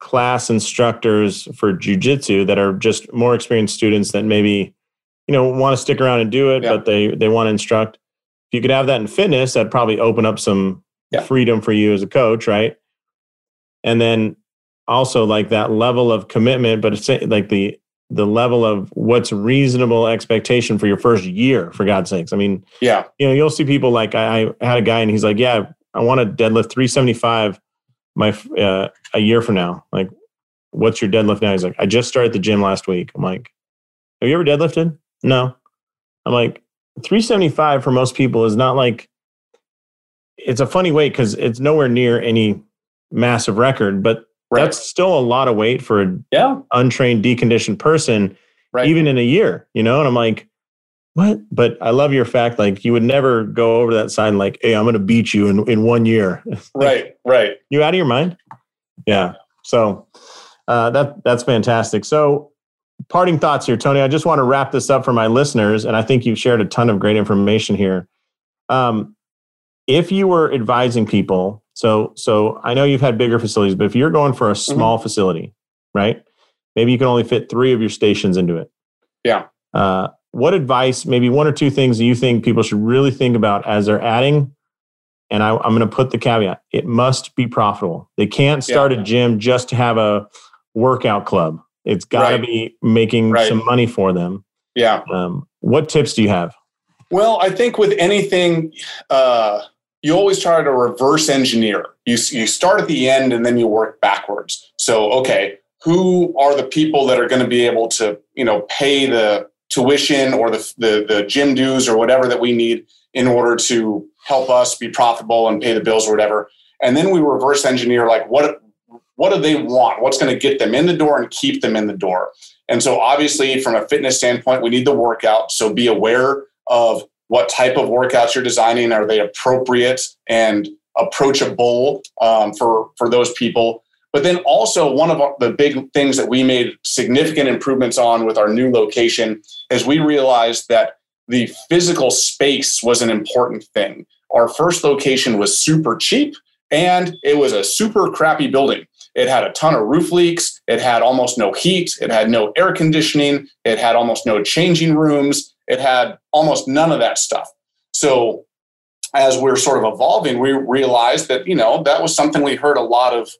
Speaker 1: class instructors for jujitsu that are just more experienced students that maybe you know want to stick around and do it, yeah. but they they want to instruct. If you could have that in fitness, that'd probably open up some yeah. freedom for you as a coach, right? And then also like that level of commitment, but it's like the the level of what's reasonable expectation for your first year for god's sakes. I mean
Speaker 2: yeah.
Speaker 1: you know you'll see people like i, I had a guy and he's like yeah i want to deadlift 375 my uh, a year from now. Like what's your deadlift now? He's like i just started the gym last week. I'm like have you ever deadlifted? No. I'm like 375 for most people is not like it's a funny weight because it's nowhere near any massive record but Right. That's still a lot of weight for an yeah. untrained, deconditioned person, right. even in a year, you know? And I'm like, what? But I love your fact, like you would never go over that side and like, hey, I'm gonna beat you in, in one year.
Speaker 2: right, right.
Speaker 1: You out of your mind? Yeah. So uh, that that's fantastic. So parting thoughts here, Tony. I just want to wrap this up for my listeners, and I think you've shared a ton of great information here. Um, if you were advising people so, so I know you've had bigger facilities, but if you're going for a mm-hmm. small mm-hmm. facility, right? Maybe you can only fit three of your stations into it.
Speaker 2: Yeah.
Speaker 1: Uh, what advice, maybe one or two things that you think people should really think about as they're adding? And I, am going to put the caveat: it must be profitable. They can't start yeah. a gym just to have a workout club. It's got to right. be making right. some money for them.
Speaker 2: Yeah.
Speaker 1: Um, what tips do you have?
Speaker 2: Well, I think with anything. Uh, you always try to reverse engineer. You, you start at the end and then you work backwards. So, okay, who are the people that are going to be able to, you know, pay the tuition or the, the, the gym dues or whatever that we need in order to help us be profitable and pay the bills or whatever. And then we reverse engineer like what what do they want? What's going to get them in the door and keep them in the door? And so obviously from a fitness standpoint, we need the workout. So be aware of what type of workouts you're designing are they appropriate and approachable um, for for those people? But then also one of the big things that we made significant improvements on with our new location is we realized that the physical space was an important thing. Our first location was super cheap and it was a super crappy building it had a ton of roof leaks it had almost no heat it had no air conditioning it had almost no changing rooms it had almost none of that stuff. So as we're sort of evolving, we realized that, you know, that was something we heard a lot of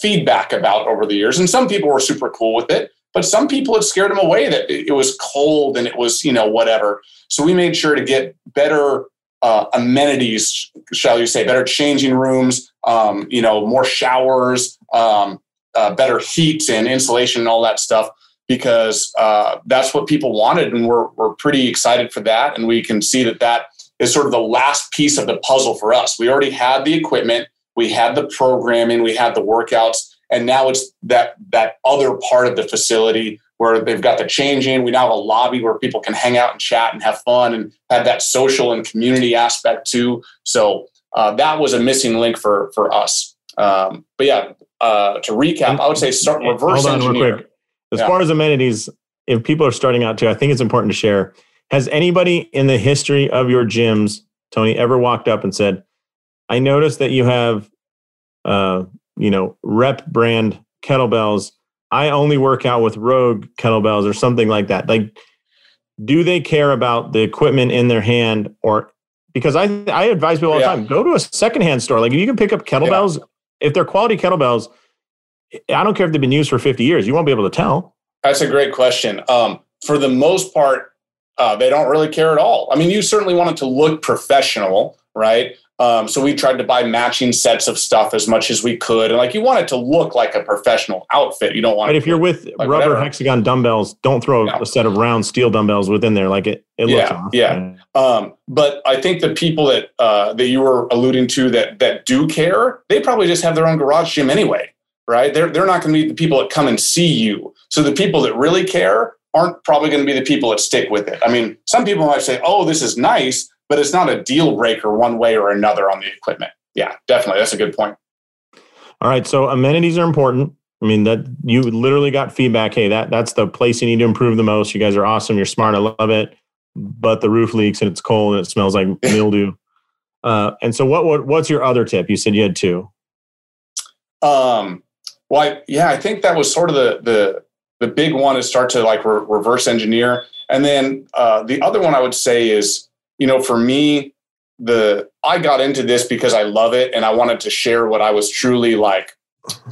Speaker 2: feedback about over the years. And some people were super cool with it, but some people it scared them away that it was cold and it was, you know, whatever. So we made sure to get better uh, amenities, shall you say, better changing rooms, um, you know, more showers, um, uh, better heat and insulation and all that stuff because uh, that's what people wanted, and we're we're pretty excited for that. And we can see that that is sort of the last piece of the puzzle for us. We already had the equipment, we had the programming, we had the workouts, and now it's that that other part of the facility where they've got the changing. We now have a lobby where people can hang out and chat and have fun and have that social and community aspect too. So uh, that was a missing link for for us. Um, but yeah, uh, to recap, I would say start reverse Hold on engineer. Real quick.
Speaker 1: As yeah. far as amenities, if people are starting out too, I think it's important to share. Has anybody in the history of your gyms, Tony, ever walked up and said, "I noticed that you have, uh, you know, rep brand kettlebells. I only work out with Rogue kettlebells or something like that." Like, do they care about the equipment in their hand, or because I I advise people all the time, go to a secondhand store. Like, if you can pick up kettlebells, yeah. If they're quality kettlebells I don't care if they've been used for 50 years. You won't be able to tell.
Speaker 2: That's a great question. Um, for the most part, uh, they don't really care at all. I mean, you certainly want it to look professional, right? Um, so we tried to buy matching sets of stuff as much as we could, and like you want it to look like a professional outfit. You don't want.
Speaker 1: But if you're with like rubber whatever. hexagon dumbbells, don't throw no. a set of round steel dumbbells within there. Like it, it looks
Speaker 2: yeah, off. Yeah. Um, but I think the people that uh, that you were alluding to that that do care, they probably just have their own garage gym anyway right? They're, they're not going to be the people that come and see you. So the people that really care aren't probably going to be the people that stick with it. I mean, some people might say, oh, this is nice, but it's not a deal breaker one way or another on the equipment. Yeah, definitely. That's a good point.
Speaker 1: All right. So amenities are important. I mean, that you literally got feedback. Hey, that that's the place you need to improve the most. You guys are awesome. You're smart. I love it. But the roof leaks and it's cold and it smells like mildew. Uh, and so, what, what what's your other tip? You said you had two.
Speaker 2: Um, well, I, yeah, I think that was sort of the the the big one is start to like re- reverse engineer, and then uh, the other one I would say is you know for me the I got into this because I love it and I wanted to share what I was truly like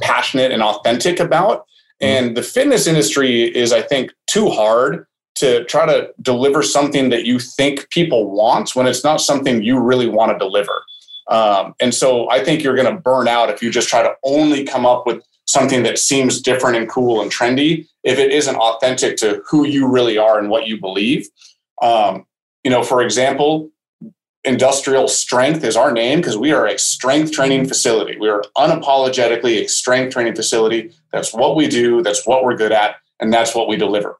Speaker 2: passionate and authentic about. Mm-hmm. And the fitness industry is, I think, too hard to try to deliver something that you think people want when it's not something you really want to deliver. Um, and so I think you're going to burn out if you just try to only come up with something that seems different and cool and trendy if it isn't authentic to who you really are and what you believe. Um, you know, for example, industrial strength is our name because we are a strength training facility. We are unapologetically a strength training facility. That's what we do, that's what we're good at, and that's what we deliver.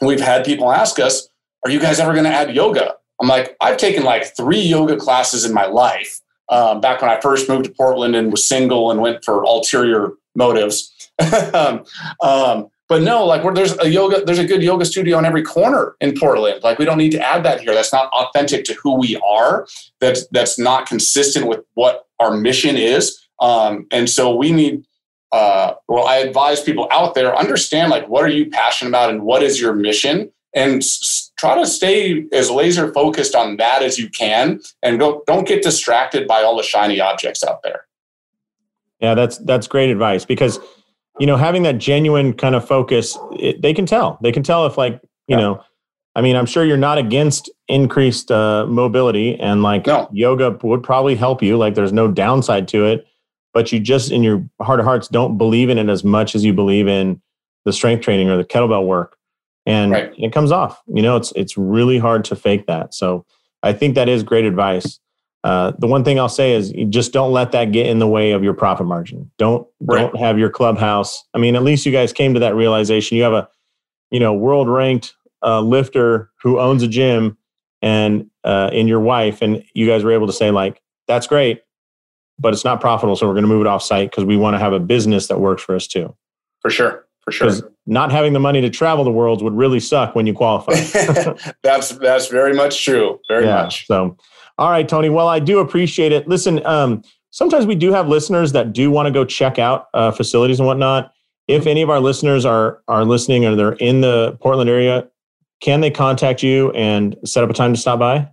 Speaker 2: We've had people ask us, Are you guys ever going to add yoga? I'm like, I've taken like three yoga classes in my life. Um, back when I first moved to Portland and was single and went for ulterior motives. um, um, but no, like there's a yoga, there's a good yoga studio in every corner in Portland. Like we don't need to add that here. That's not authentic to who we are. That's that's not consistent with what our mission is. Um, and so we need. Uh, well, I advise people out there understand like what are you passionate about and what is your mission, and s- try to stay as laser focused on that as you can, and don't don't get distracted by all the shiny objects out there.
Speaker 1: Yeah, that's that's great advice because you know having that genuine kind of focus, it, they can tell. They can tell if like you yeah. know. I mean, I'm sure you're not against increased uh, mobility, and like no. yoga would probably help you. Like, there's no downside to it, but you just in your heart of hearts don't believe in it as much as you believe in the strength training or the kettlebell work, and right. it comes off. You know, it's it's really hard to fake that. So, I think that is great advice. Uh, the one thing I'll say is you just don't let that get in the way of your profit margin. Don't right. don't have your clubhouse. I mean, at least you guys came to that realization. You have a you know world ranked uh, lifter who owns a gym and uh, in your wife, and you guys were able to say like that's great, but it's not profitable, so we're going to move it off site because we want to have a business that works for us too.
Speaker 2: For sure. For sure.
Speaker 1: Not having the money to travel the world would really suck when you qualify.
Speaker 2: that's that's very much true. Very yeah, much.
Speaker 1: So all right, Tony. Well, I do appreciate it. Listen, um, sometimes we do have listeners that do want to go check out uh, facilities and whatnot. If any of our listeners are are listening or they're in the Portland area, can they contact you and set up a time to stop by?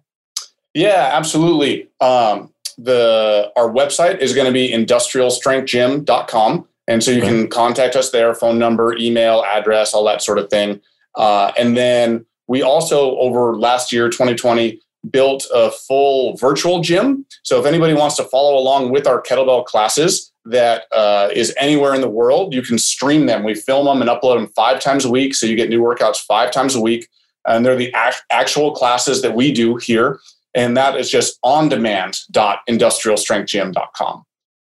Speaker 2: Yeah, absolutely. Um, the our website is going to be industrialstrengthgym.com. And so you okay. can contact us there, phone number, email, address, all that sort of thing. Uh, and then we also, over last year, 2020, built a full virtual gym. So if anybody wants to follow along with our kettlebell classes that uh, is anywhere in the world, you can stream them. We film them and upload them five times a week. So you get new workouts five times a week. And they're the actual classes that we do here. And that is just on demand.industrialstrengthgym.com.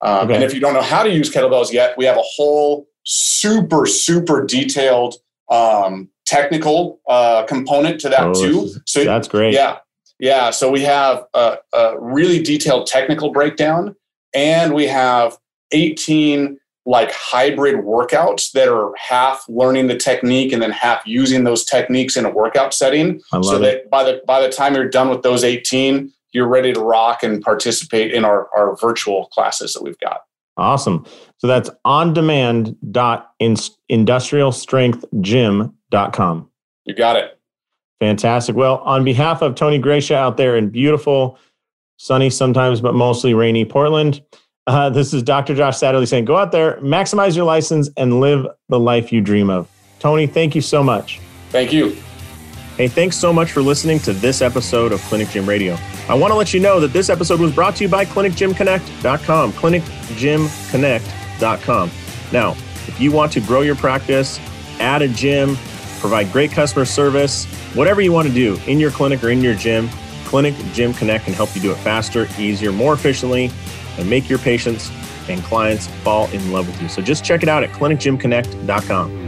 Speaker 2: Um, okay. And if you don't know how to use kettlebells yet, we have a whole super, super detailed um, technical uh, component to that oh, too.
Speaker 1: So that's great.
Speaker 2: Yeah. Yeah, so we have a, a really detailed technical breakdown, and we have 18 like hybrid workouts that are half learning the technique and then half using those techniques in a workout setting. so that by the by the time you're done with those 18, you're ready to rock and participate in our, our virtual classes that we've got.
Speaker 1: Awesome. So that's on demand dot industrialstrengthgym.com.
Speaker 2: You got it.
Speaker 1: Fantastic. Well, on behalf of Tony Gracia out there in beautiful, sunny sometimes, but mostly rainy Portland, uh, this is Dr. Josh Satterlee saying, go out there, maximize your license, and live the life you dream of. Tony, thank you so much.
Speaker 2: Thank you.
Speaker 1: Hey, thanks so much for listening to this episode of Clinic Gym Radio. I want to let you know that this episode was brought to you by ClinicGymConnect.com. ClinicGymConnect.com. Now, if you want to grow your practice, add a gym, provide great customer service, whatever you want to do in your clinic or in your gym, Clinic Gym Connect can help you do it faster, easier, more efficiently, and make your patients and clients fall in love with you. So just check it out at clinicgymconnect.com.